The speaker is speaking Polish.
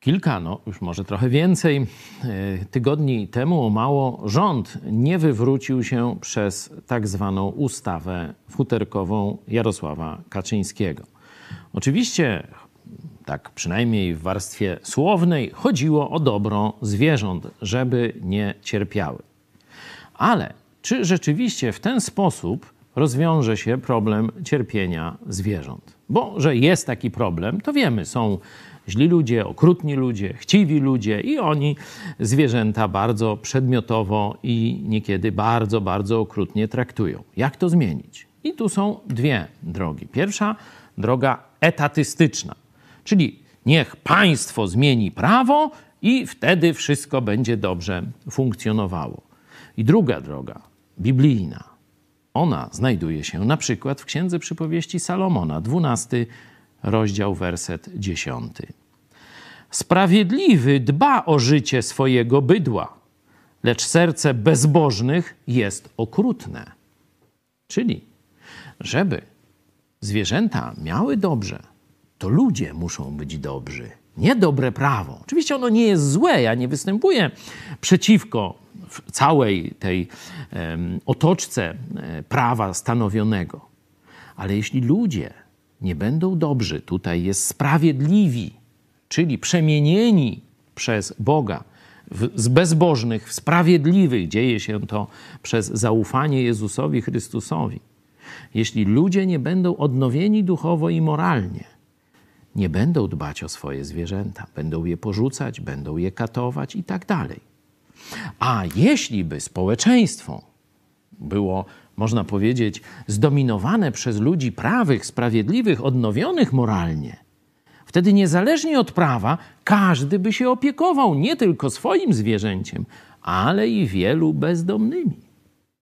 Kilka, no już może trochę więcej e, tygodni temu o mało rząd nie wywrócił się przez tak zwaną ustawę futerkową Jarosława Kaczyńskiego. Oczywiście, tak przynajmniej w warstwie słownej, chodziło o dobro zwierząt, żeby nie cierpiały. Ale czy rzeczywiście w ten sposób rozwiąże się problem cierpienia zwierząt? Bo że jest taki problem, to wiemy. Są źli ludzie, okrutni ludzie, chciwi ludzie i oni zwierzęta bardzo przedmiotowo i niekiedy bardzo, bardzo okrutnie traktują. Jak to zmienić? I tu są dwie drogi. Pierwsza droga etatystyczna, czyli niech państwo zmieni prawo i wtedy wszystko będzie dobrze funkcjonowało. I druga droga, biblijna. Ona znajduje się na przykład w Księdze Przypowieści Salomona, 12 rozdział, werset 10. Sprawiedliwy dba o życie swojego bydła, lecz serce bezbożnych jest okrutne. Czyli, żeby zwierzęta miały dobrze, to ludzie muszą być dobrzy. Nie dobre prawo. Oczywiście ono nie jest złe, ja nie występuję przeciwko całej tej otoczce e, prawa stanowionego. Ale jeśli ludzie nie będą dobrzy, tutaj jest sprawiedliwi, czyli przemienieni przez Boga w, z bezbożnych w sprawiedliwych, dzieje się to przez zaufanie Jezusowi Chrystusowi. Jeśli ludzie nie będą odnowieni duchowo i moralnie, nie będą dbać o swoje zwierzęta, będą je porzucać, będą je katować i tak dalej. A jeśli by społeczeństwo było, można powiedzieć, zdominowane przez ludzi prawych, sprawiedliwych, odnowionych moralnie, wtedy niezależnie od prawa, każdy by się opiekował nie tylko swoim zwierzęciem, ale i wielu bezdomnymi.